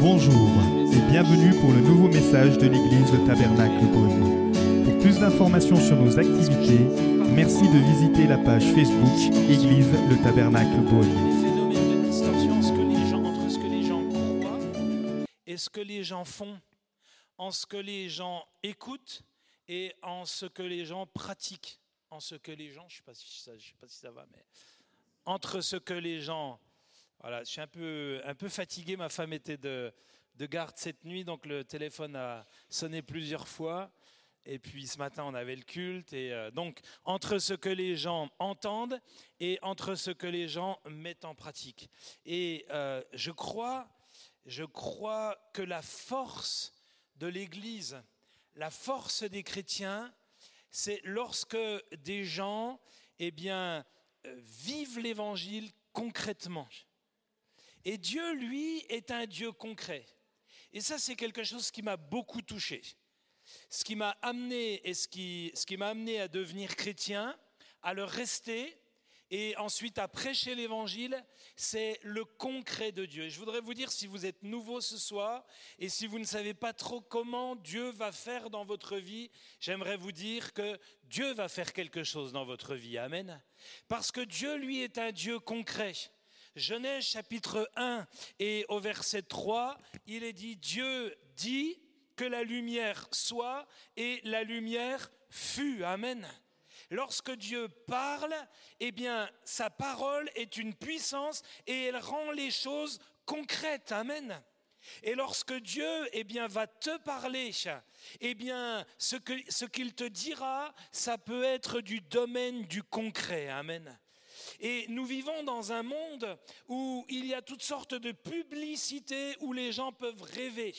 Bonjour et bienvenue pour le nouveau message de l'église Le Tabernacle Beaune. Pour plus d'informations sur nos activités, merci de visiter la page Facebook Église Le Tabernacle Beaune. les phénomènes de distorsion entre ce que les gens croient et ce que les gens font, en ce que les gens écoutent et en ce que les gens pratiquent, en ce que les gens, je ne sais, si sais pas si ça va, mais entre ce que les gens... Voilà, je suis un peu, fatigué, ma femme était de, de garde cette nuit, donc le téléphone a sonné plusieurs fois. Et puis ce matin, on avait le culte. Et euh, donc, entre ce que les gens entendent et entre ce que les gens mettent en pratique. Et euh, je crois, je crois que la force de l'Église, la force des chrétiens, c'est lorsque des gens, eh bien, euh, vivent l'Évangile concrètement. Et Dieu, lui, est un Dieu concret. Et ça, c'est quelque chose qui m'a beaucoup touché. Ce qui m'a amené et ce qui, ce qui m'a amené à devenir chrétien, à le rester et ensuite à prêcher l'évangile, c'est le concret de Dieu. Et je voudrais vous dire, si vous êtes nouveau ce soir et si vous ne savez pas trop comment Dieu va faire dans votre vie, j'aimerais vous dire que Dieu va faire quelque chose dans votre vie. Amen. Parce que Dieu, lui, est un Dieu concret. Genèse chapitre 1 et au verset 3, il est dit, Dieu dit que la lumière soit et la lumière fut. Amen. Lorsque Dieu parle, eh bien, sa parole est une puissance et elle rend les choses concrètes. Amen. Et lorsque Dieu eh bien, va te parler, eh bien, ce que- ce qu'il te dira, ça peut être du domaine du concret. Amen. Et nous vivons dans un monde où il y a toutes sortes de publicités où les gens peuvent rêver.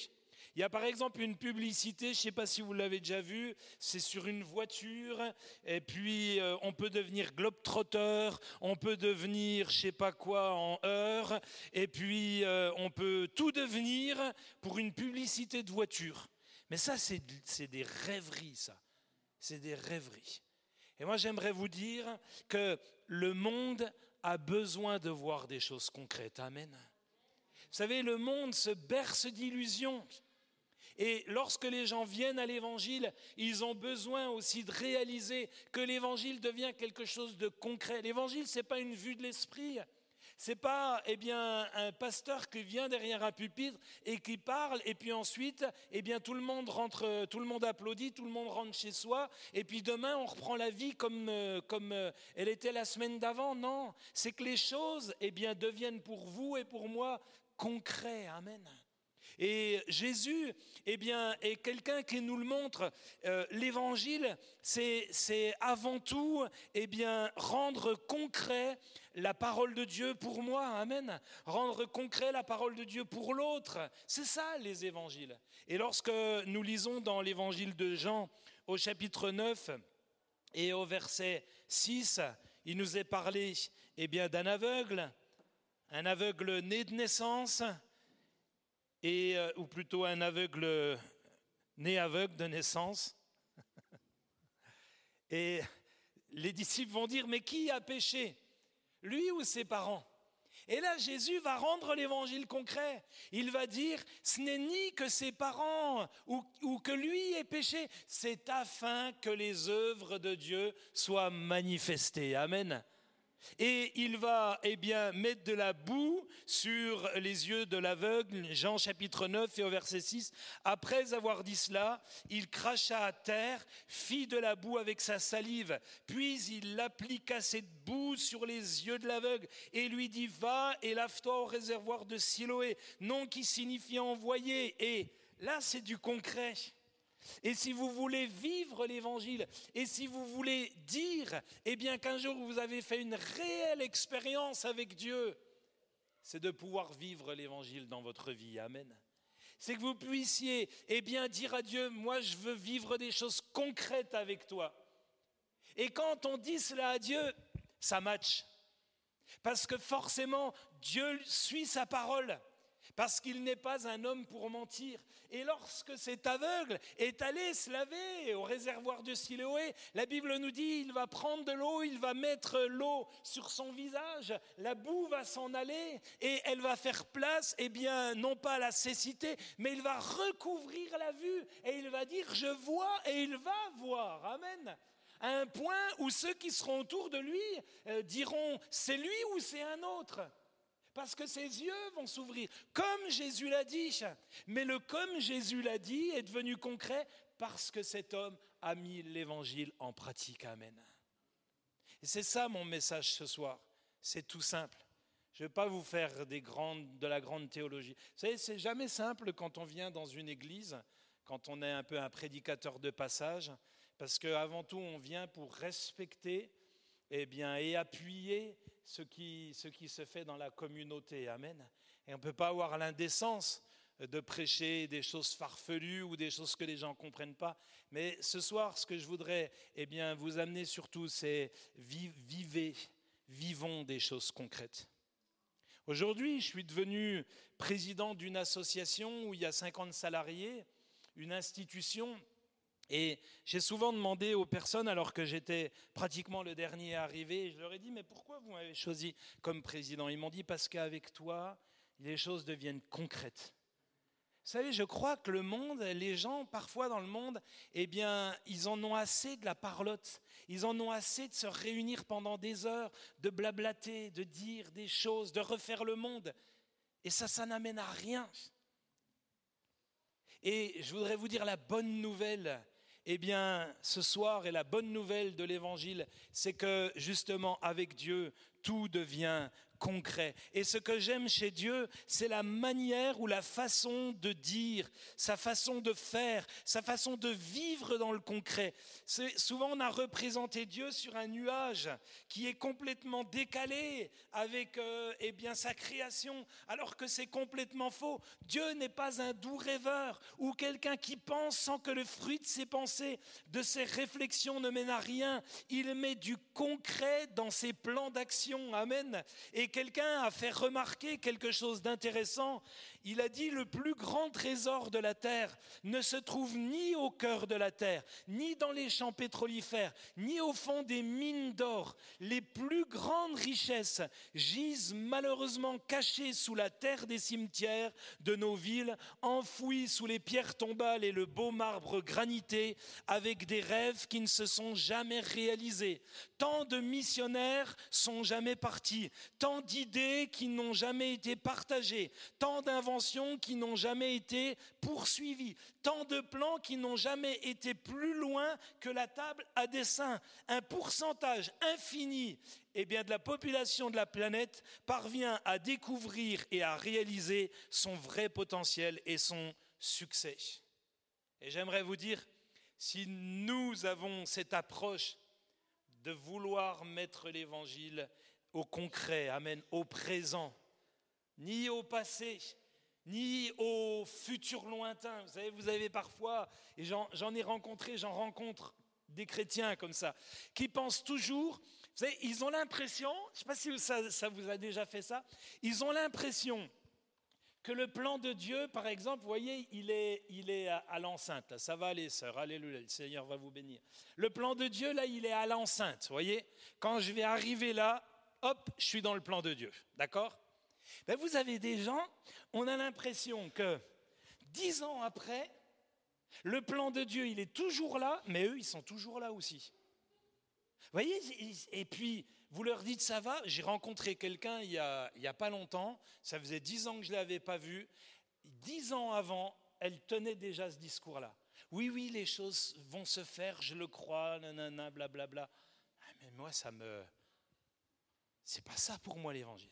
Il y a par exemple une publicité, je ne sais pas si vous l'avez déjà vue, c'est sur une voiture, et puis euh, on peut devenir globe-trotter, on peut devenir je sais pas quoi en heure, et puis euh, on peut tout devenir pour une publicité de voiture. Mais ça, c'est des rêveries, ça. C'est des rêveries. Et moi, j'aimerais vous dire que le monde a besoin de voir des choses concrètes. Amen. Vous savez, le monde se berce d'illusions. Et lorsque les gens viennent à l'évangile, ils ont besoin aussi de réaliser que l'évangile devient quelque chose de concret. L'évangile, c'est pas une vue de l'esprit. C'est pas eh un pasteur qui vient derrière un pupitre et qui parle et puis ensuite eh bien tout le monde rentre tout le monde applaudit, tout le monde rentre chez soi et puis demain on reprend la vie comme euh, euh, elle était la semaine d'avant. Non, c'est que les choses eh deviennent pour vous et pour moi concrets. Amen. Et Jésus, eh bien, est quelqu'un qui nous le montre. Euh, L'évangile, c'est, avant tout, eh bien, rendre concret la parole de Dieu pour moi. Amen. Rendre concret la parole de Dieu pour l'autre. C'est ça, les évangiles. Et lorsque nous lisons dans l'évangile de Jean, au chapitre 9 et au verset 6, il nous est parlé, eh bien, d'un aveugle, un aveugle né de naissance, et, euh, ou plutôt un aveugle euh, né aveugle de naissance. Et les disciples vont dire, mais qui a péché? Lui ou ses parents? Et là, Jésus va rendre l'évangile concret. Il va dire, ce n'est ni que ses parents ou, ou que lui ait péché, c'est afin que les œuvres de Dieu soient manifestées. Amen. Et il va eh bien, mettre de la boue sur les yeux de l'aveugle, Jean chapitre 9 et au verset 6. Après avoir dit cela, il cracha à terre, fit de la boue avec sa salive, puis il appliqua cette boue sur les yeux de l'aveugle et lui dit, va et lave-toi au réservoir de Siloé, nom qui signifie envoyé. Et là, c'est du concret. Et si vous voulez vivre l'évangile, et si vous voulez dire, eh bien qu'un jour vous avez fait une réelle expérience avec Dieu, c'est de pouvoir vivre l'évangile dans votre vie. Amen. C'est que vous puissiez, eh bien, dire à Dieu, moi je veux vivre des choses concrètes avec toi. Et quand on dit cela à Dieu, ça match. Parce que forcément, Dieu suit sa parole. Parce qu'il n'est pas un homme pour mentir. Et lorsque cet aveugle est allé se laver au réservoir de Siloé, la Bible nous dit, il va prendre de l'eau, il va mettre l'eau sur son visage, la boue va s'en aller et elle va faire place, eh bien, non pas à la cécité, mais il va recouvrir la vue et il va dire, je vois et il va voir. Amen à un point où ceux qui seront autour de lui euh, diront, c'est lui ou c'est un autre? Parce que ses yeux vont s'ouvrir, comme Jésus l'a dit. Mais le comme Jésus l'a dit est devenu concret parce que cet homme a mis l'évangile en pratique. Amen. Et c'est ça mon message ce soir. C'est tout simple. Je ne vais pas vous faire des grandes, de la grande théologie. Vous savez, c'est jamais simple quand on vient dans une église, quand on est un peu un prédicateur de passage, parce qu'avant tout, on vient pour respecter eh bien, et appuyer ce qui, ce qui se fait dans la communauté. Amen. Et on ne peut pas avoir l'indécence de prêcher des choses farfelues ou des choses que les gens ne comprennent pas. Mais ce soir, ce que je voudrais eh bien, vous amener surtout, c'est vivez, vivons des choses concrètes. Aujourd'hui, je suis devenu président d'une association où il y a 50 salariés, une institution et j'ai souvent demandé aux personnes, alors que j'étais pratiquement le dernier arrivé, je leur ai dit, mais pourquoi vous m'avez choisi comme président? Ils m'ont dit, parce qu'avec toi, les choses deviennent concrètes. Vous savez, je crois que le monde, les gens, parfois dans le monde, eh bien, ils en ont assez de la parlotte. Ils en ont assez de se réunir pendant des heures, de blablater, de dire des choses, de refaire le monde. Et ça, ça n'amène à rien. Et je voudrais vous dire la bonne nouvelle, eh bien, ce soir, et la bonne nouvelle de l'Évangile, c'est que justement, avec Dieu, tout devient concret. Et ce que j'aime chez Dieu, c'est la manière ou la façon de dire, sa façon de faire, sa façon de vivre dans le concret. Souvent, on a représenté Dieu sur un nuage qui est complètement décalé avec euh, eh bien, sa création, alors que c'est complètement faux. Dieu n'est pas un doux rêveur ou quelqu'un qui pense sans que le fruit de ses pensées, de ses réflexions ne mène à rien. Il met du concret dans ses plans d'action. Amen. Et quelqu'un a fait remarquer quelque chose d'intéressant. Il a dit le plus grand trésor de la terre ne se trouve ni au cœur de la terre, ni dans les champs pétrolifères, ni au fond des mines d'or. Les plus grandes richesses gisent malheureusement cachées sous la terre des cimetières de nos villes, enfouies sous les pierres tombales et le beau marbre granité, avec des rêves qui ne se sont jamais réalisés. Tant de missionnaires sont jamais partis, tant d'idées qui n'ont jamais été partagées, tant d'inventions qui n'ont jamais été poursuivies, tant de plans qui n'ont jamais été plus loin que la table à dessin. Un pourcentage infini eh bien, de la population de la planète parvient à découvrir et à réaliser son vrai potentiel et son succès. Et j'aimerais vous dire, si nous avons cette approche de vouloir mettre l'évangile au concret, amen, au présent, ni au passé, ni au futur lointain. Vous savez, vous avez parfois, et j'en ai rencontré, j'en rencontre des chrétiens comme ça, qui pensent toujours, vous savez, ils ont l'impression, je ne sais pas si ça, vous a déjà fait ça, ils ont l'impression que le plan de Dieu, par exemple, vous voyez, il est, il est à, l'enceinte. Ça va aller, sœur. Alléluia. Le Seigneur va vous bénir. Le plan de Dieu, là, il est à l'enceinte. Vous voyez, quand je vais arriver là, hop, je suis dans le plan de Dieu. D'accord? Ben, Vous avez des gens, on a l'impression que dix ans après, le plan de Dieu, il est toujours là, mais eux, ils sont toujours là aussi. Vous voyez Et puis, vous leur dites ça va. J'ai rencontré quelqu'un il n'y a, pas longtemps, ça faisait dix ans que je ne l'avais pas vu. Dix ans avant, elle tenait déjà ce discours-là. Oui, oui, les choses vont se faire, je le crois, nanana, blablabla. Ah, mais moi, ça me, c'est pas ça pour moi l'évangile.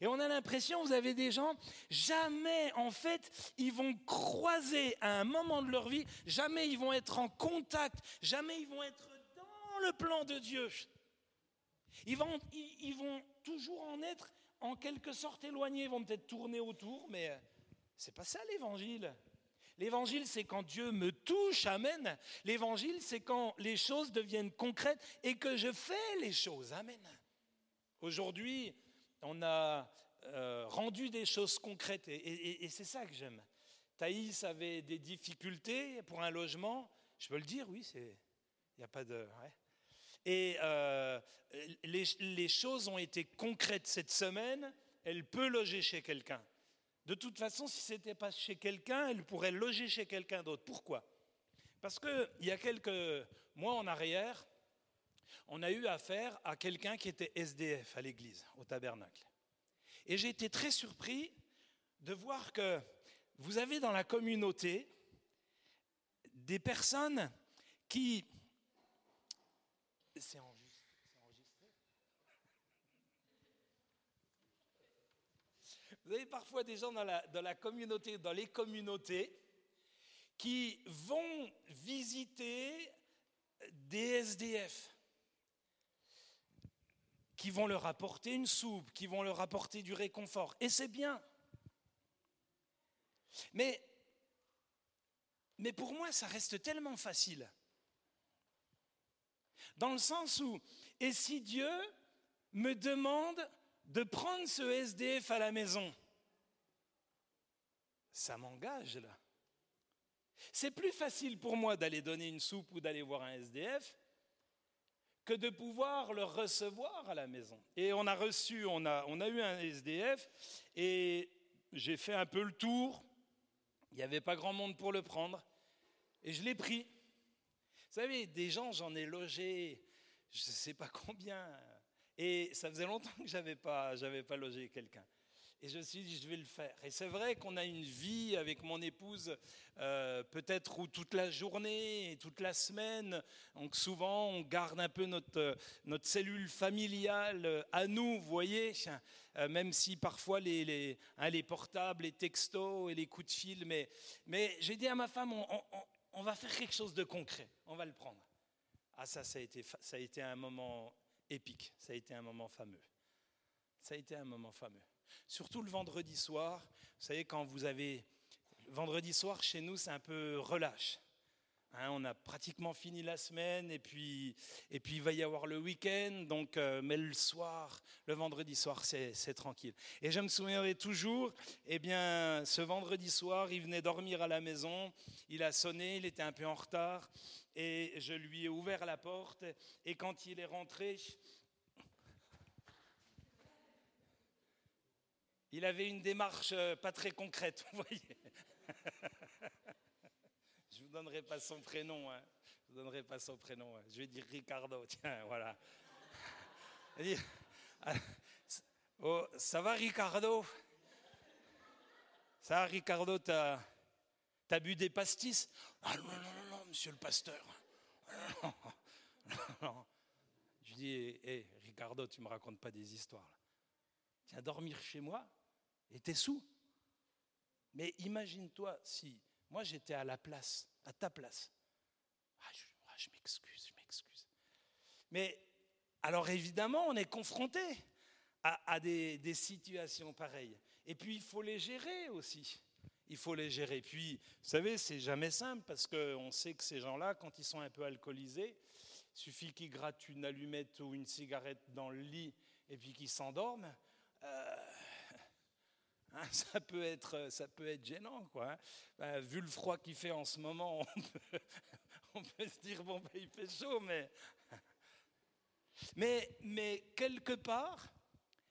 Et on a l'impression, vous avez des gens, jamais en fait, ils vont croiser à un moment de leur vie, jamais ils vont être en contact, jamais ils vont être dans le plan de Dieu. Ils vont, ils, vont toujours en être en quelque sorte éloignés, ils vont peut-être tourner autour, mais euh, c'est pas ça l'évangile. L'évangile, c'est quand Dieu me touche, amen. L'évangile, c'est quand les choses deviennent concrètes et que je fais les choses, amen. Aujourd'hui, on a euh, rendu des choses concrètes. Et, c'est ça que j'aime. Thaïs avait des difficultés pour un logement. Je peux le dire, oui, il n'y a pas de. Et euh, les, les, choses ont été concrètes cette semaine. Elle peut loger chez quelqu'un. De toute façon, si ce n'était pas chez quelqu'un, elle pourrait loger chez quelqu'un d'autre. Pourquoi? Parce qu'il y a quelques mois en arrière, on a eu affaire à quelqu'un qui était SDF à l'église, au tabernacle. Et j'ai été très surpris de voir que vous avez dans la communauté des personnes qui... C'est enregistré Vous avez parfois des gens dans la, dans la communauté, dans les communautés, qui vont visiter des SDF qui vont leur apporter une soupe, qui vont leur apporter du réconfort. Et c'est bien. Mais, mais pour moi, ça reste tellement facile. Dans le sens où, et si Dieu me demande de prendre ce SDF à la maison, ça m'engage là. C'est plus facile pour moi d'aller donner une soupe ou d'aller voir un SDF que de pouvoir le recevoir à la maison. Et on a reçu, on a, eu un SDF, et j'ai fait un peu le tour. Il n'y avait pas grand monde pour le prendre, et je l'ai pris. Vous savez, des gens, j'en ai logé, je ne sais pas combien, et ça faisait longtemps que je n'avais pas logé quelqu'un. Et je me suis dit, je vais le faire. Et c'est vrai qu'on a une vie avec mon épouse, euh, peut-être où toute la journée, toute la semaine, donc souvent on garde un peu notre, notre cellule familiale à nous, vous voyez, euh, même si parfois les, les, hein, les, portables, les textos et les coups de fil, mais, mais j'ai dit à ma femme, on, on, va faire quelque chose de concret, on va le prendre. Ah ça, ça a été, ça a été un moment épique, ça a été un moment fameux. Ça a été un moment fameux. Surtout le vendredi soir. Vous savez, quand vous avez. Vendredi soir, chez nous, c'est un peu relâche. Hein, on a pratiquement fini la semaine et puis, et puis il va y avoir le week-end. Donc, euh, mais le soir, le vendredi soir, c'est tranquille. Et je me souviendrai toujours, eh bien, ce vendredi soir, il venait dormir à la maison. Il a sonné, il était un peu en retard et je lui ai ouvert la porte. Et quand il est rentré, il avait une démarche euh, pas très concrète, vous voyez. Je ne vous donnerai pas son prénom. Hein. Je vous donnerai pas son prénom. Hein. Je vais dire Ricardo. Tiens, voilà. Oh, ça va, Ricardo? Ça va, Ricardo T'as as bu des pastis? Ah non, non, non, non, monsieur le pasteur. Je dis, hé, eh, eh, Ricardo, tu me racontes pas des histoires. Tiens, dormir chez moi? Et t'es sous. Mais imagine-toi si moi j'étais à la place, à ta place. Ah, ah, je, m'excuse, je m'excuse. Mais alors évidemment, on est confronté à, des, situations pareilles. Et puis il faut les gérer aussi. Il faut les gérer. Puis, vous savez, c'est jamais simple parce qu'on sait que ces gens-là, quand ils sont un peu alcoolisés, il suffit qu'ils grattent une allumette ou une cigarette dans le lit et puis qu'ils s'endorment. Euh, Hein, ça, peut être, ça peut être gênant. Quoi. Hein. Ben, vu le froid qu'il fait en ce moment, on peut, se dire, bon, ben, il fait chaud, mais... mais... Quelque part,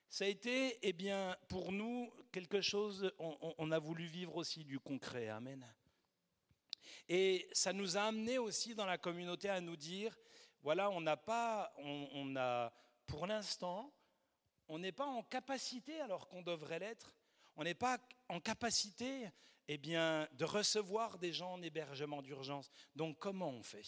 ça a été, eh bien, pour nous, quelque chose, on, a voulu vivre aussi du concret. Amen. Et ça nous a amené aussi dans la communauté à nous dire, voilà, on n'a pas, on a, pour l'instant, on n'est pas en capacité, alors qu'on devrait l'être, on n'est pas en capacité eh bien, de recevoir des gens en hébergement d'urgence. Donc comment on fait?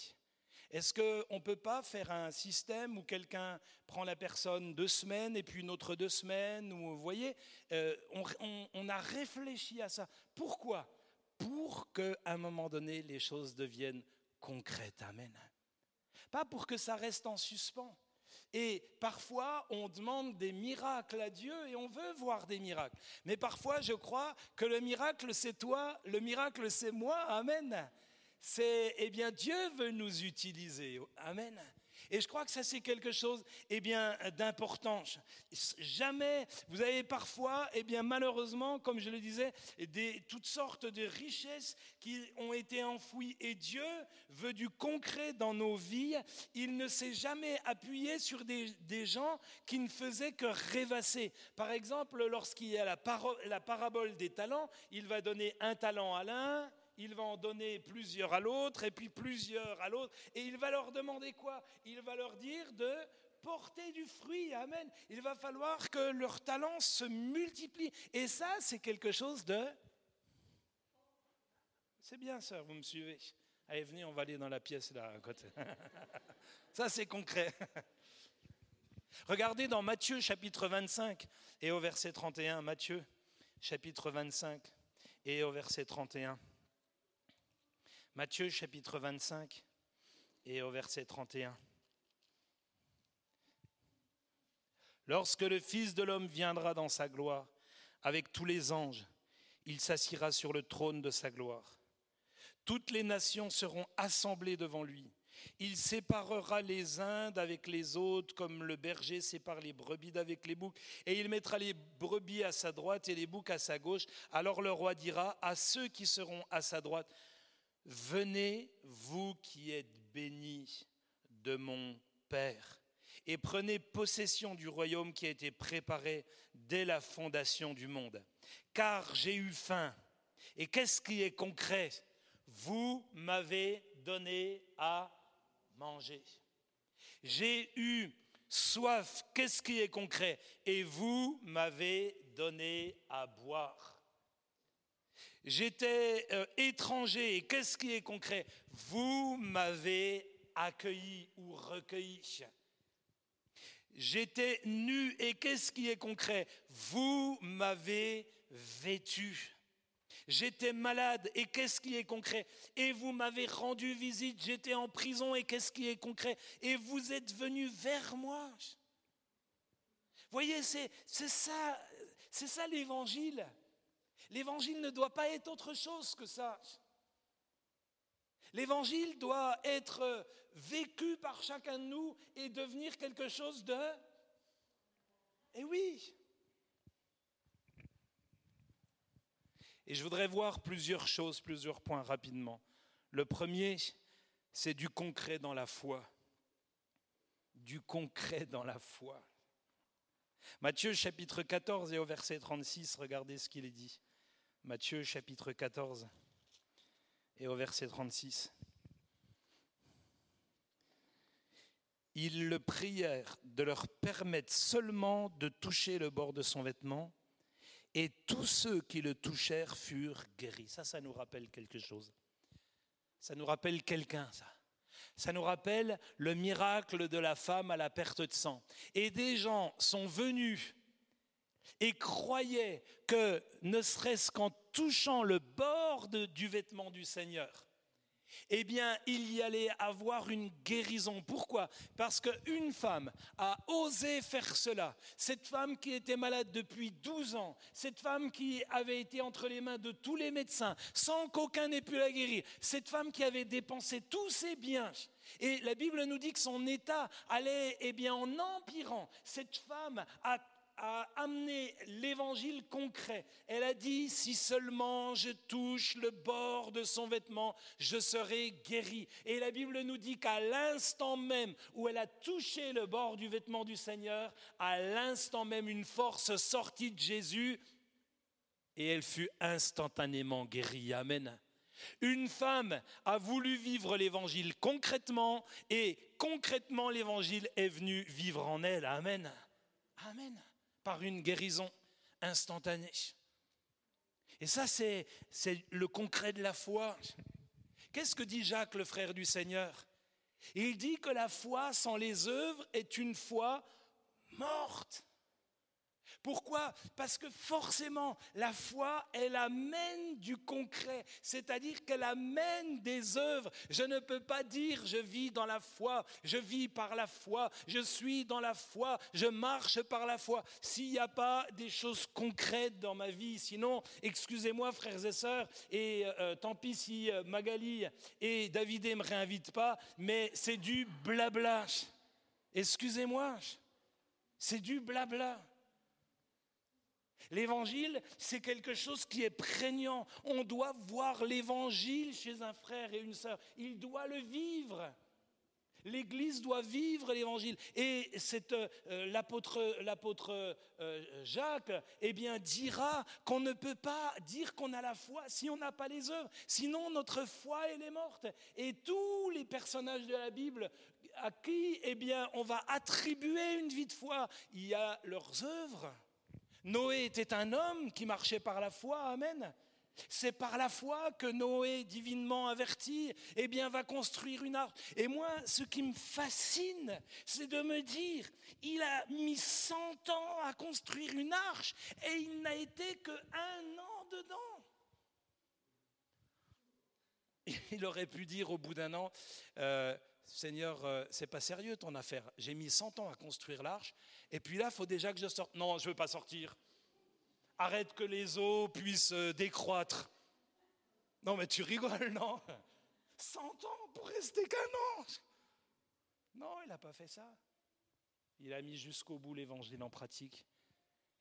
Est-ce qu'on ne peut pas faire un système où quelqu'un prend la personne deux semaines et puis une autre deux semaines ou, Vous voyez, euh, on, on a réfléchi à ça. Pourquoi? Pour qu'à un moment donné, les choses deviennent concrètes. Amen. Pas pour que ça reste en suspens. Et parfois, on demande des miracles à Dieu et on veut voir des miracles. Mais parfois, je crois que le miracle, c'est toi, le miracle, c'est moi. Amen. C'est, eh bien, Dieu veut nous utiliser. Amen. Et je crois que ça, c'est quelque chose eh bien, d'important. Jamais, vous avez parfois, eh bien, malheureusement, comme je le disais, toutes sortes de richesses qui ont été enfouies. Et Dieu veut du concret dans nos vies. Il ne s'est jamais appuyé sur des, gens qui ne faisaient que rêvasser. Par exemple, lorsqu'il y a la parabole des talents, il va donner un talent à l'un, il va en donner plusieurs à l'autre, et puis plusieurs à l'autre, et il va leur demander quoi? Il va leur dire de porter du fruit, amen. Il va falloir que leurs talents se multiplient. Et ça, c'est quelque chose de... C'est bien, sœur, vous me suivez. Allez, venez, on va aller dans la pièce là à côté. ça, c'est concret. Regardez dans Matthieu chapitre 25 et au verset 31. Matthieu chapitre 25 et au verset 31. Matthieu chapitre 25 et au verset 31. Lorsque le Fils de l'homme viendra dans sa gloire, avec tous les anges, il s'assiera sur le trône de sa gloire. Toutes les nations seront assemblées devant lui. Il séparera les uns d'avec les autres, comme le berger sépare les brebis d'avec les boucs, et il mettra les brebis à sa droite et les boucs à sa gauche. Alors le roi dira à ceux qui seront à sa droite, Venez, vous qui êtes bénis de mon Père, et prenez possession du royaume qui a été préparé dès la fondation du monde. Car j'ai eu faim. Et qu'est-ce qui est concret? Vous m'avez donné à manger. J'ai eu soif. Qu'est-ce qui est concret? Et vous m'avez donné à boire. J'étais euh, étranger, et qu'est-ce qui est concret? Vous m'avez accueilli ou recueilli. J'étais nu, et qu'est-ce qui est concret? Vous m'avez vêtu. J'étais malade, et qu'est-ce qui est concret? Et vous m'avez rendu visite, j'étais en prison, et qu'est-ce qui est concret? Et vous êtes venu vers moi. Voyez, c'est ça, c'est ça l'évangile. L'évangile ne doit pas être autre chose que ça. L'évangile doit être vécu par chacun de nous et devenir quelque chose de... Eh oui. Et je voudrais voir plusieurs choses, plusieurs points rapidement. Le premier, c'est du concret dans la foi. Du concret dans la foi. Matthieu chapitre 14 et au verset 36, regardez ce qu'il est dit. Matthieu chapitre 14 et au verset 36. Ils le prièrent de leur permettre seulement de toucher le bord de son vêtement, et tous ceux qui le touchèrent furent guéris. Ça, ça nous rappelle quelque chose. Ça nous rappelle quelqu'un, ça. Ça nous rappelle le miracle de la femme à la perte de sang. Et des gens sont venus et croyait que ne serait-ce qu'en touchant le bord du vêtement du Seigneur, eh bien, il y allait avoir une guérison. Pourquoi? Parce qu'une femme a osé faire cela. Cette femme qui était malade depuis 12 ans, cette femme qui avait été entre les mains de tous les médecins sans qu'aucun n'ait pu la guérir, cette femme qui avait dépensé tous ses biens. Et la Bible nous dit que son état allait eh bien, en empirant. Cette femme a a amené l'évangile concret. Elle a dit, si seulement je touche le bord de son vêtement, je serai guéri. Et la Bible nous dit qu'à l'instant même où elle a touché le bord du vêtement du Seigneur, à l'instant même une force sortit de Jésus et elle fut instantanément guérie. Amen. Une femme a voulu vivre l'évangile concrètement et concrètement l'évangile est venu vivre en elle. Amen. Amen par une guérison instantanée. Et ça, c'est le concret de la foi. Qu'est-ce que dit Jacques, le frère du Seigneur? Il dit que la foi sans les œuvres est une foi morte. Pourquoi? Parce que forcément, la foi, elle amène du concret, c'est-à-dire qu'elle amène des œuvres. Je ne peux pas dire je vis dans la foi, je vis par la foi, je suis dans la foi, je marche par la foi, s'il n'y a pas des choses concrètes dans ma vie. Sinon, excusez-moi frères et sœurs, et euh, tant pis si euh, Magali et David ne me réinvitent pas, mais c'est du blabla. Excusez-moi, c'est du blabla. L'évangile, c'est quelque chose qui est prégnant. On doit voir l'évangile chez un frère et une sœur. Il doit le vivre. L'Église doit vivre l'Évangile. Et euh, l'apôtre, euh, Jacques, eh bien, dira qu'on ne peut pas dire qu'on a la foi si on n'a pas les œuvres. Sinon, notre foi elle est morte. Et tous les personnages de la Bible à qui, eh bien, on va attribuer une vie de foi, il y a leurs œuvres. Noé était un homme qui marchait par la foi. Amen. C'est par la foi que Noé, divinement averti, eh bien, va construire une arche. Et moi, ce qui me fascine, c'est de me dire, il a mis 100 ans à construire une arche et il n'a été que un an dedans. Il aurait pu dire au bout d'un an, euh, Seigneur, euh, c'est pas sérieux ton affaire. J'ai mis 100 ans à construire l'arche, et puis là, il faut déjà que je sorte. Non, je veux pas sortir arrête que les eaux puissent euh, décroître. Non, mais tu rigoles, non? 100 ans pour rester qu'un an Non, il n'a pas fait ça. Il a mis jusqu'au bout l'évangile en pratique.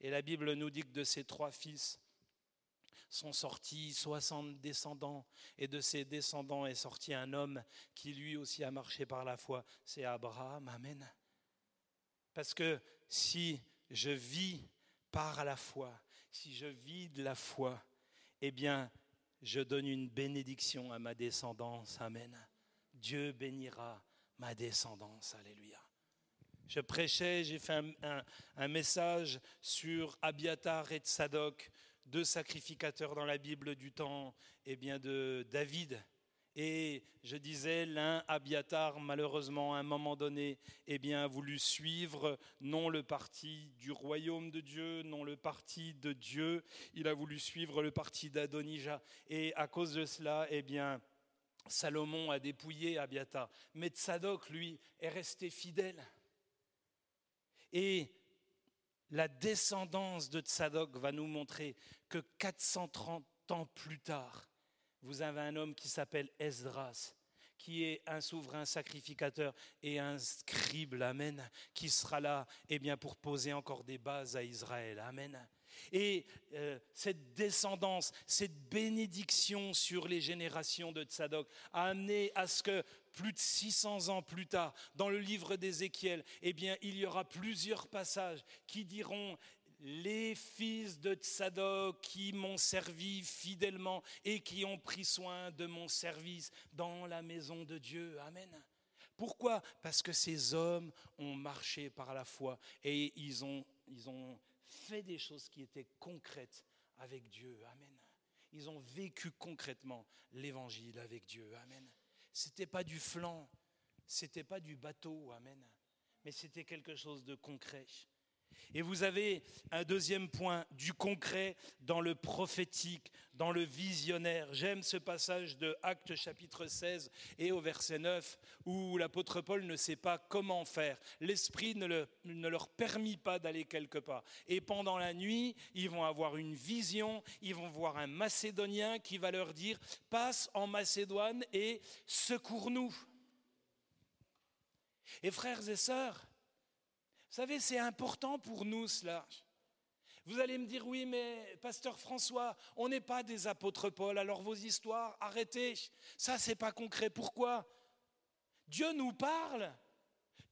Et la Bible nous dit que de ses trois fils sont sortis 60 descendants, et de ces descendants est sorti un homme qui lui aussi a marché par la foi. C'est Abraham, Amen. Parce que si je vis par la foi, si je vis de la foi, eh bien, je donne une bénédiction à ma descendance. Amen. Dieu bénira ma descendance. Alléluia. Je prêchais, j'ai fait un, message sur Abiatar et Tsadok, deux sacrificateurs dans la Bible du temps eh bien, de David. Et je disais, l'un, Abiatar, malheureusement, à un moment donné, eh bien, a voulu suivre non le parti du royaume de Dieu, non le parti de Dieu, il a voulu suivre le parti d'Adonija. Et à cause de cela, eh bien, Salomon a dépouillé Abiatar. Mais Tsadok, lui, est resté fidèle. Et la descendance de Tsadok va nous montrer que 430 ans plus tard, vous avez un homme qui s'appelle Esdras, qui est un souverain sacrificateur et un scribe, Amen, qui sera là eh bien, pour poser encore des bases à Israël. Amen. Et euh, cette descendance, cette bénédiction sur les générations de Tzadok a amené à ce que plus de 600 ans plus tard, dans le livre d'Ézéchiel, eh il y aura plusieurs passages qui diront les fils de Tsadok qui m'ont servi fidèlement et qui ont pris soin de mon service dans la maison de Dieu. Amen. Pourquoi? Parce que ces hommes ont marché par la foi et ils ont, fait des choses qui étaient concrètes avec Dieu. Amen. Ils ont vécu concrètement l'évangile avec Dieu. Amen. C'était pas du flanc, c'était pas du bateau. Amen. Mais c'était quelque chose de concret. Et vous avez un deuxième point, du concret dans le prophétique, dans le visionnaire. J'aime ce passage de Actes chapitre 16 et au verset 9 où l'apôtre Paul ne sait pas comment faire. L'Esprit ne, leur permet pas d'aller quelque part. Et pendant la nuit, ils vont avoir une vision, ils vont voir un Macédonien qui va leur dire, passe en Macédoine et secours-nous. Et frères et sœurs, savez, c'est important pour nous cela. Vous allez me dire, oui, mais pasteur François, on n'est pas des apôtres Paul, alors vos histoires, arrêtez. Ça, c'est pas concret. Pourquoi? Dieu nous parle.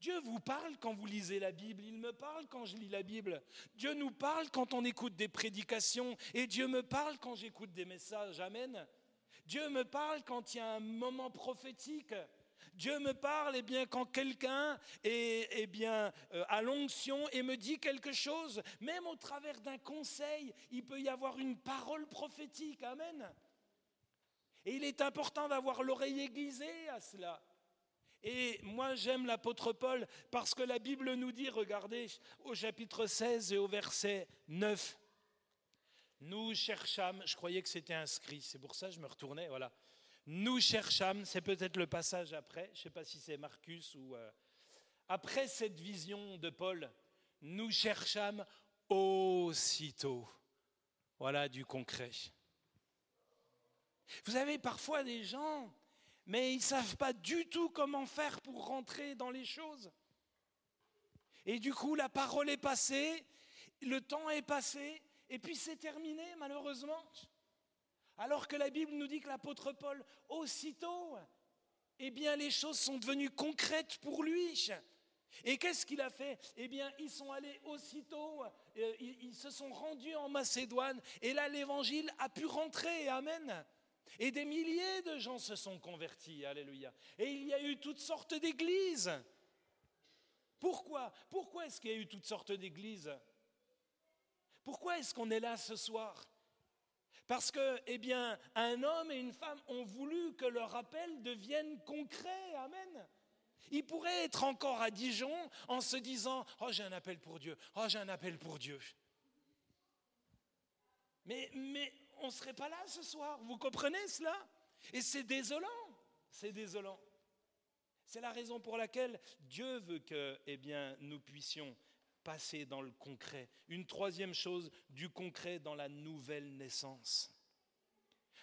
Dieu vous parle quand vous lisez la Bible, il me parle quand je lis la Bible. Dieu nous parle quand on écoute des prédications et Dieu me parle quand j'écoute des messages. Amen. Dieu me parle quand il y a un moment prophétique. Dieu me parle eh bien, quand quelqu'un est eh bien, euh, à l'onction et me dit quelque chose, même au travers d'un conseil, il peut y avoir une parole prophétique. Amen. Et il est important d'avoir l'oreille aiguisée à cela. Et moi j'aime l'apôtre Paul parce que la Bible nous dit, regardez, au chapitre 16 et au verset 9, nous cherchâmes, je croyais que c'était inscrit, c'est pour ça que je me retournais, voilà. Nous cherchâmes, c'est peut-être le passage après, je ne sais pas si c'est Marcus ou... Euh, après cette vision de Paul, nous cherchâmes aussitôt. Voilà du concret. Vous avez parfois des gens, mais ils ne savent pas du tout comment faire pour rentrer dans les choses. Et du coup, la parole est passée, le temps est passé, et puis c'est terminé, malheureusement. Alors que la Bible nous dit que l'apôtre Paul, aussitôt, eh bien, les choses sont devenues concrètes pour lui. Et qu'est-ce qu'il a fait? Eh bien, ils sont allés aussitôt, euh, ils, se sont rendus en Macédoine, et là, l'évangile a pu rentrer. Amen. Et des milliers de gens se sont convertis. Alléluia. Et il y a eu toutes sortes d'églises. Pourquoi? Pourquoi est-ce qu'il y a eu toutes sortes d'églises? Pourquoi est-ce qu'on est là ce soir? Parce que, eh un homme et une femme ont voulu que leur appel devienne concret. Amen. Il pourrait être encore à Dijon en se disant Oh, j'ai un appel pour Dieu. Oh, j'ai un appel pour Dieu. Mais, mais on ne serait pas là ce soir. Vous comprenez cela? Et c'est désolant. C'est désolant. C'est la raison pour laquelle Dieu veut que eh bien, nous puissions dans le concret. Une troisième chose, du concret dans la nouvelle naissance.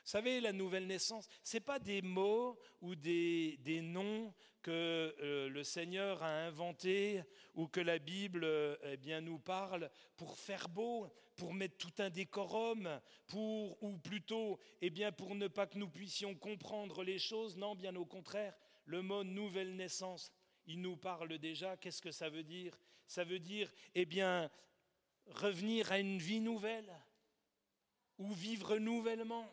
Vous savez, la nouvelle naissance, ce n'est pas des mots ou des, des noms que euh, le Seigneur a inventés ou que la Bible euh, eh bien, nous parle pour faire beau, pour mettre tout un décorum, pour, ou plutôt eh bien, pour ne pas que nous puissions comprendre les choses. Non, bien au contraire, le mot nouvelle naissance, il nous parle déjà. Qu'est-ce que ça veut dire? Ça veut dire, eh bien, revenir à une vie nouvelle ou vivre nouvellement.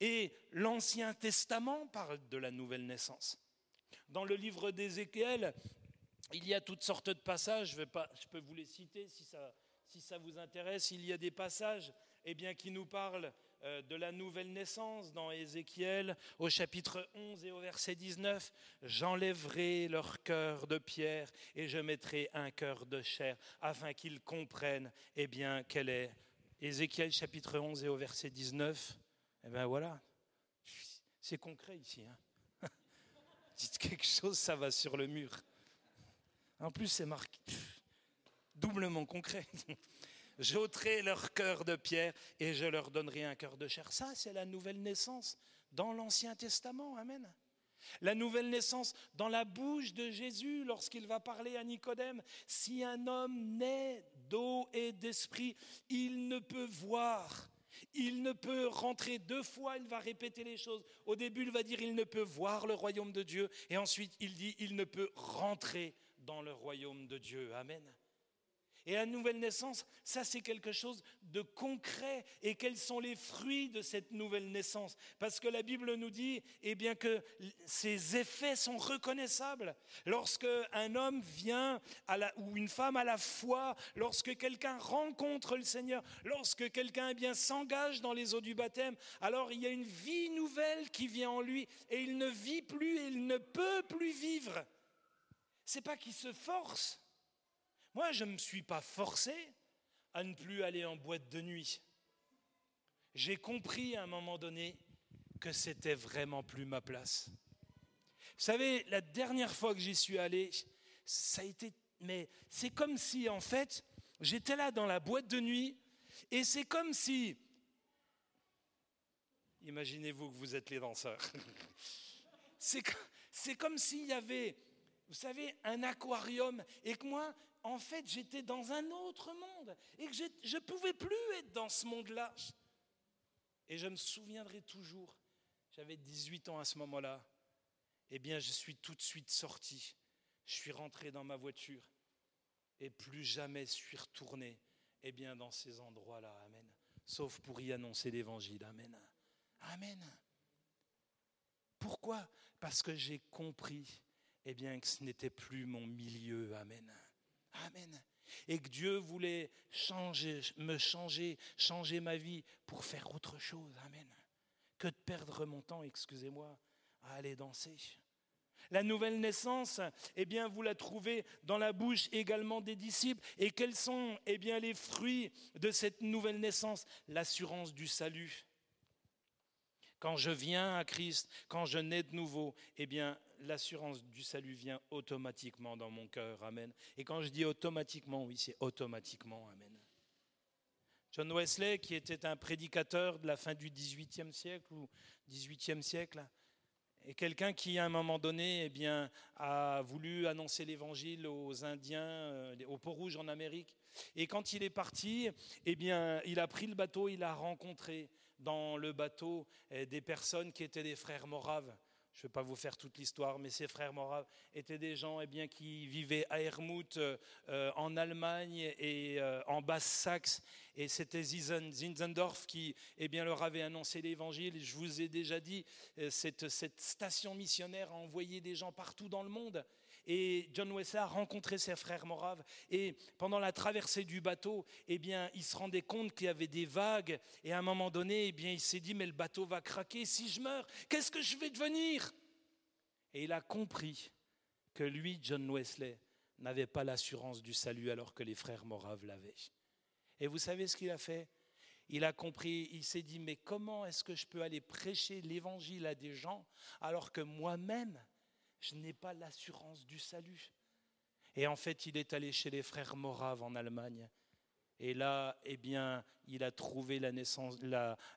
Et l'Ancien Testament parle de la nouvelle naissance. Dans le livre d'Ézéchiel, il y a toutes sortes de passages, je, peux vous les citer si ça, vous intéresse. Il y a des passages eh bien, qui nous parlent de la nouvelle naissance dans Ézéchiel au chapitre 11 et au verset 19. J'enlèverai leur cœur de pierre et je mettrai un cœur de chair afin qu'ils comprennent eh bien, quelle est. Ézéchiel chapitre 11 et au verset 19. Eh bien voilà, c'est concret ici. Hein. Dites quelque chose, ça va sur le mur. En plus, c'est marqué doublement concret. J'ôterai leur cœur de pierre et je leur donnerai un cœur de chair. Ça, c'est la nouvelle naissance dans l'Ancien Testament. Amen. La nouvelle naissance dans la bouche de Jésus lorsqu'il va parler à Nicodème. Si un homme naît d'eau et d'esprit, il ne peut voir. Il ne peut rentrer deux fois, il va répéter les choses. Au début, il va dire il ne peut voir le royaume de Dieu. Et ensuite, il dit il ne peut rentrer dans le royaume de Dieu. Amen. Et la nouvelle naissance, ça c'est quelque chose de concret. Et quels sont les fruits de cette nouvelle naissance? Parce que la Bible nous dit eh bien, que ces effets sont reconnaissables. Lorsque un homme vient ou une femme à la foi, lorsque quelqu'un rencontre le Seigneur, lorsque quelqu'un eh bien s'engage dans les eaux du baptême, alors il y a une vie nouvelle qui vient en lui et il ne vit plus il ne peut plus vivre. C'est pas qu'il se force, moi, je ne me suis pas forcé à ne plus aller en boîte de nuit. J'ai compris à un moment donné que c'était vraiment plus ma place. Vous savez, la dernière fois que j'y suis allé, ça a été. Mais c'est comme si, en fait, j'étais là dans la boîte de nuit et c'est comme si. Imaginez-vous que vous êtes les danseurs. C'est comme s'il y avait, vous savez, un aquarium et que moi, en fait, j'étais dans un autre monde et que je ne pouvais plus être dans ce monde-là. Et je me souviendrai toujours, j'avais 18 ans à ce moment-là, eh bien, je suis tout de suite sorti. Je suis rentré dans ma voiture et plus jamais je suis retourné eh bien, dans ces endroits-là. Amen. Sauf pour y annoncer l'évangile. Amen. Amen. Pourquoi? Parce que j'ai compris eh bien, que ce n'était plus mon milieu. Amen. Amen. Et que Dieu voulait changer, me changer, changer ma vie pour faire autre chose. Amen. Que de perdre mon temps, excusez-moi, à aller danser. La nouvelle naissance, eh bien, vous la trouvez dans la bouche également des disciples. Et quels sont, eh bien, les fruits de cette nouvelle naissance? L'assurance du salut. Quand je viens à Christ, quand je nais de nouveau, eh bien, l'assurance du salut vient automatiquement dans mon cœur. Amen. Et quand je dis automatiquement, oui, c'est automatiquement. Amen. John Wesley, qui était un prédicateur de la fin du XVIIIe siècle ou XVIIIe siècle, Et quelqu'un qui, à un moment donné, eh bien, a voulu annoncer l'évangile aux Indiens, euh, aux peaux rouges en Amérique. Et quand il est parti, eh bien, il a pris le bateau, il a rencontré dans le bateau des personnes qui étaient des frères moraves. Je ne vais pas vous faire toute l'histoire, mais ces frères moraves étaient des gens eh bien, qui vivaient à Hermout, euh, en Allemagne et euh, en Basse-Saxe. Et c'était Zinzendorf qui eh bien, leur avait annoncé l'évangile. Je vous ai déjà dit, euh, cette station missionnaire a envoyé des gens partout dans le monde. Et John Wesley a rencontré ses frères moraves. Et pendant la traversée du bateau, eh bien, il se rendait compte qu'il y avait des vagues. Et à un moment donné, eh bien, il s'est dit, mais le bateau va craquer. Si je meurs, qu'est-ce que je vais devenir? Et il a compris que lui, John Wesley, n'avait pas l'assurance du salut alors que les frères moraves l'avaient. Et vous savez ce qu'il a fait? Il a compris, il s'est dit, mais comment est-ce que je peux aller prêcher l'évangile à des gens alors que moi-même, je n'ai pas l'assurance du salut. Et en fait, il est allé chez les frères Moraves en Allemagne. Et là, eh bien, il a trouvé la naissance,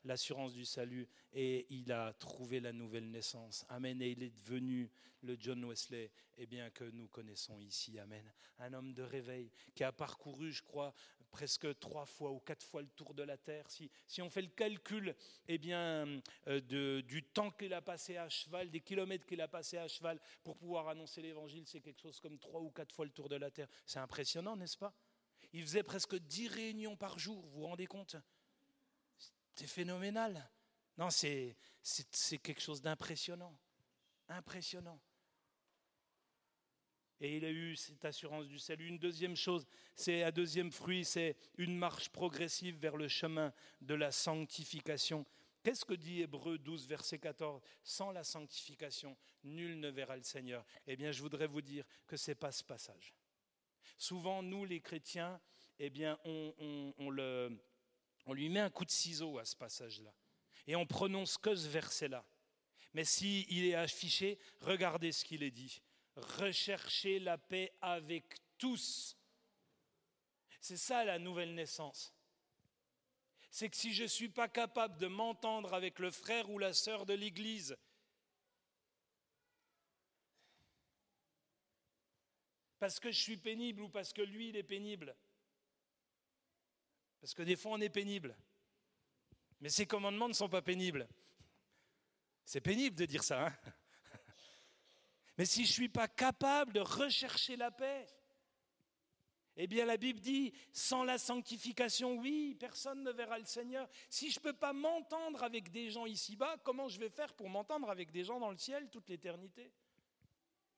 l'assurance du salut et il a trouvé la nouvelle naissance. Amen. Et il est devenu le John Wesley, eh bien, que nous connaissons ici. Amen. Un homme de réveil qui a parcouru, je crois, presque trois fois ou quatre fois le tour de la terre. Si, on fait le calcul eh bien, euh, du temps qu'il a passé à cheval, des kilomètres qu'il a passé à cheval pour pouvoir annoncer l'évangile, c'est quelque chose comme trois ou quatre fois le tour de la terre. C'est impressionnant, n'est-ce pas? Il faisait presque dix réunions par jour, vous vous rendez compte? C'est phénoménal. Non, c'est quelque chose d'impressionnant. Impressionnant. Et il a eu cette assurance du salut. Une deuxième chose, c'est un deuxième fruit, c'est une marche progressive vers le chemin de la sanctification. Qu'est-ce que dit Hébreu 12, verset 14 Sans la sanctification, nul ne verra le Seigneur. Eh bien, je voudrais vous dire que ce n'est pas ce passage. Souvent, nous, les chrétiens, eh bien, on, le, on lui met un coup de ciseau à ce passage-là. Et on prononce que ce verset-là. Mais s'il il est affiché, regardez ce qu'il est dit rechercher la paix avec tous. C'est ça la nouvelle naissance. C'est que si je ne suis pas capable de m'entendre avec le frère ou la sœur de l'Église, parce que je suis pénible ou parce que lui, il est pénible, parce que des fois on est pénible, mais ces commandements ne sont pas pénibles. C'est pénible de dire ça. Hein mais si je ne suis pas capable de rechercher la paix, eh bien la Bible dit, sans la sanctification, oui, personne ne verra le Seigneur. Si je ne peux pas m'entendre avec des gens ici-bas, comment je vais faire pour m'entendre avec des gens dans le ciel toute l'éternité?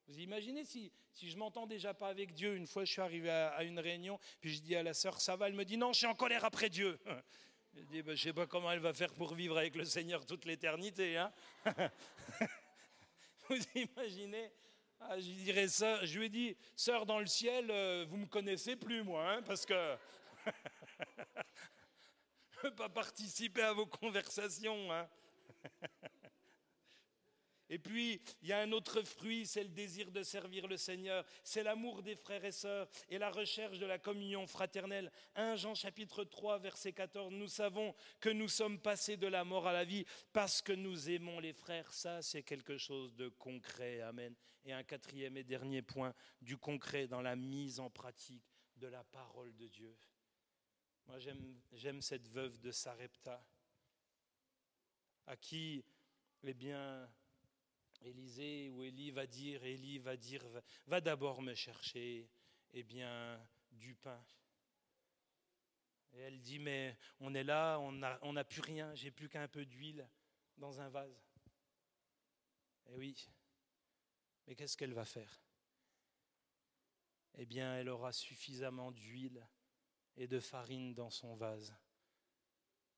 Vous imaginez si, si je m'entends déjà pas avec Dieu, une fois je suis arrivé à, une réunion, puis je dis à la sœur, ça va, elle me dit, non, je suis en colère après Dieu. Je dis, ben, je ne sais pas comment elle va faire pour vivre avec le Seigneur toute l'éternité. Hein Vous imaginez ah, je, dirais ça, je lui ai dit, sœur dans le ciel, euh, vous ne me connaissez plus, moi, hein, parce que je ne veux pas participer à vos conversations. Hein. Et puis, il y a un autre fruit, c'est le désir de servir le Seigneur, c'est l'amour des frères et sœurs et la recherche de la communion fraternelle. 1 Jean chapitre 3, verset 14, nous savons que nous sommes passés de la mort à la vie parce que nous aimons les frères. Ça, c'est quelque chose de concret. Amen. Et un quatrième et dernier point, du concret dans la mise en pratique de la parole de Dieu. Moi, j'aime cette veuve de Sarepta, à qui, eh bien, Élisée ou Élie va dire, Élie va dire, va, d'abord me chercher, eh bien, du pain. Et elle dit, mais on est là, on n'a on plus rien, j'ai plus qu'un peu d'huile dans un vase. Eh oui, mais qu'est-ce qu'elle va faire? Eh bien, elle aura suffisamment d'huile et de farine dans son vase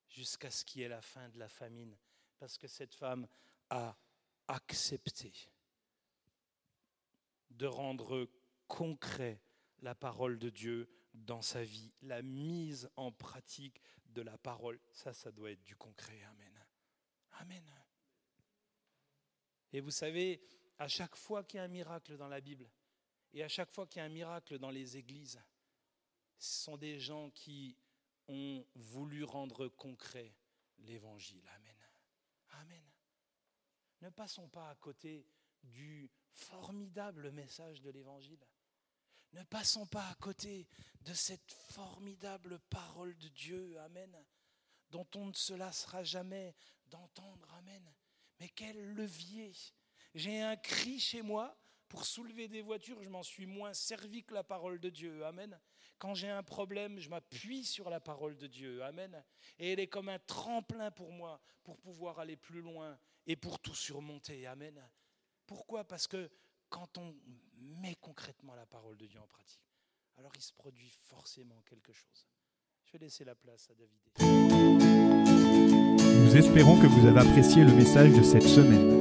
jusqu'à ce qu'il y ait la fin de la famine, parce que cette femme a accepter de rendre concret la parole de Dieu dans sa vie, la mise en pratique de la parole. Ça, ça doit être du concret. Amen. Amen. Et vous savez, à chaque fois qu'il y a un miracle dans la Bible, et à chaque fois qu'il y a un miracle dans les églises, ce sont des gens qui ont voulu rendre concret l'évangile. Amen. Amen. Ne passons pas à côté du formidable message de l'Évangile. Ne passons pas à côté de cette formidable parole de Dieu, Amen, dont on ne se lassera jamais d'entendre, Amen. Mais quel levier J'ai un cri chez moi pour soulever des voitures, je m'en suis moins servi que la parole de Dieu, Amen. Quand j'ai un problème, je m'appuie sur la parole de Dieu, Amen. Et elle est comme un tremplin pour moi, pour pouvoir aller plus loin et pour tout surmonter, Amen. Pourquoi? Parce que quand on met concrètement la parole de Dieu en pratique, alors il se produit forcément quelque chose. Je vais laisser la place à David. Nous espérons que vous avez apprécié le message de cette semaine.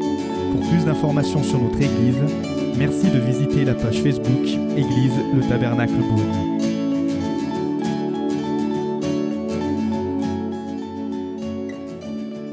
Pour plus d'informations sur notre Église, merci de visiter la page Facebook Église le Tabernacle Beaune.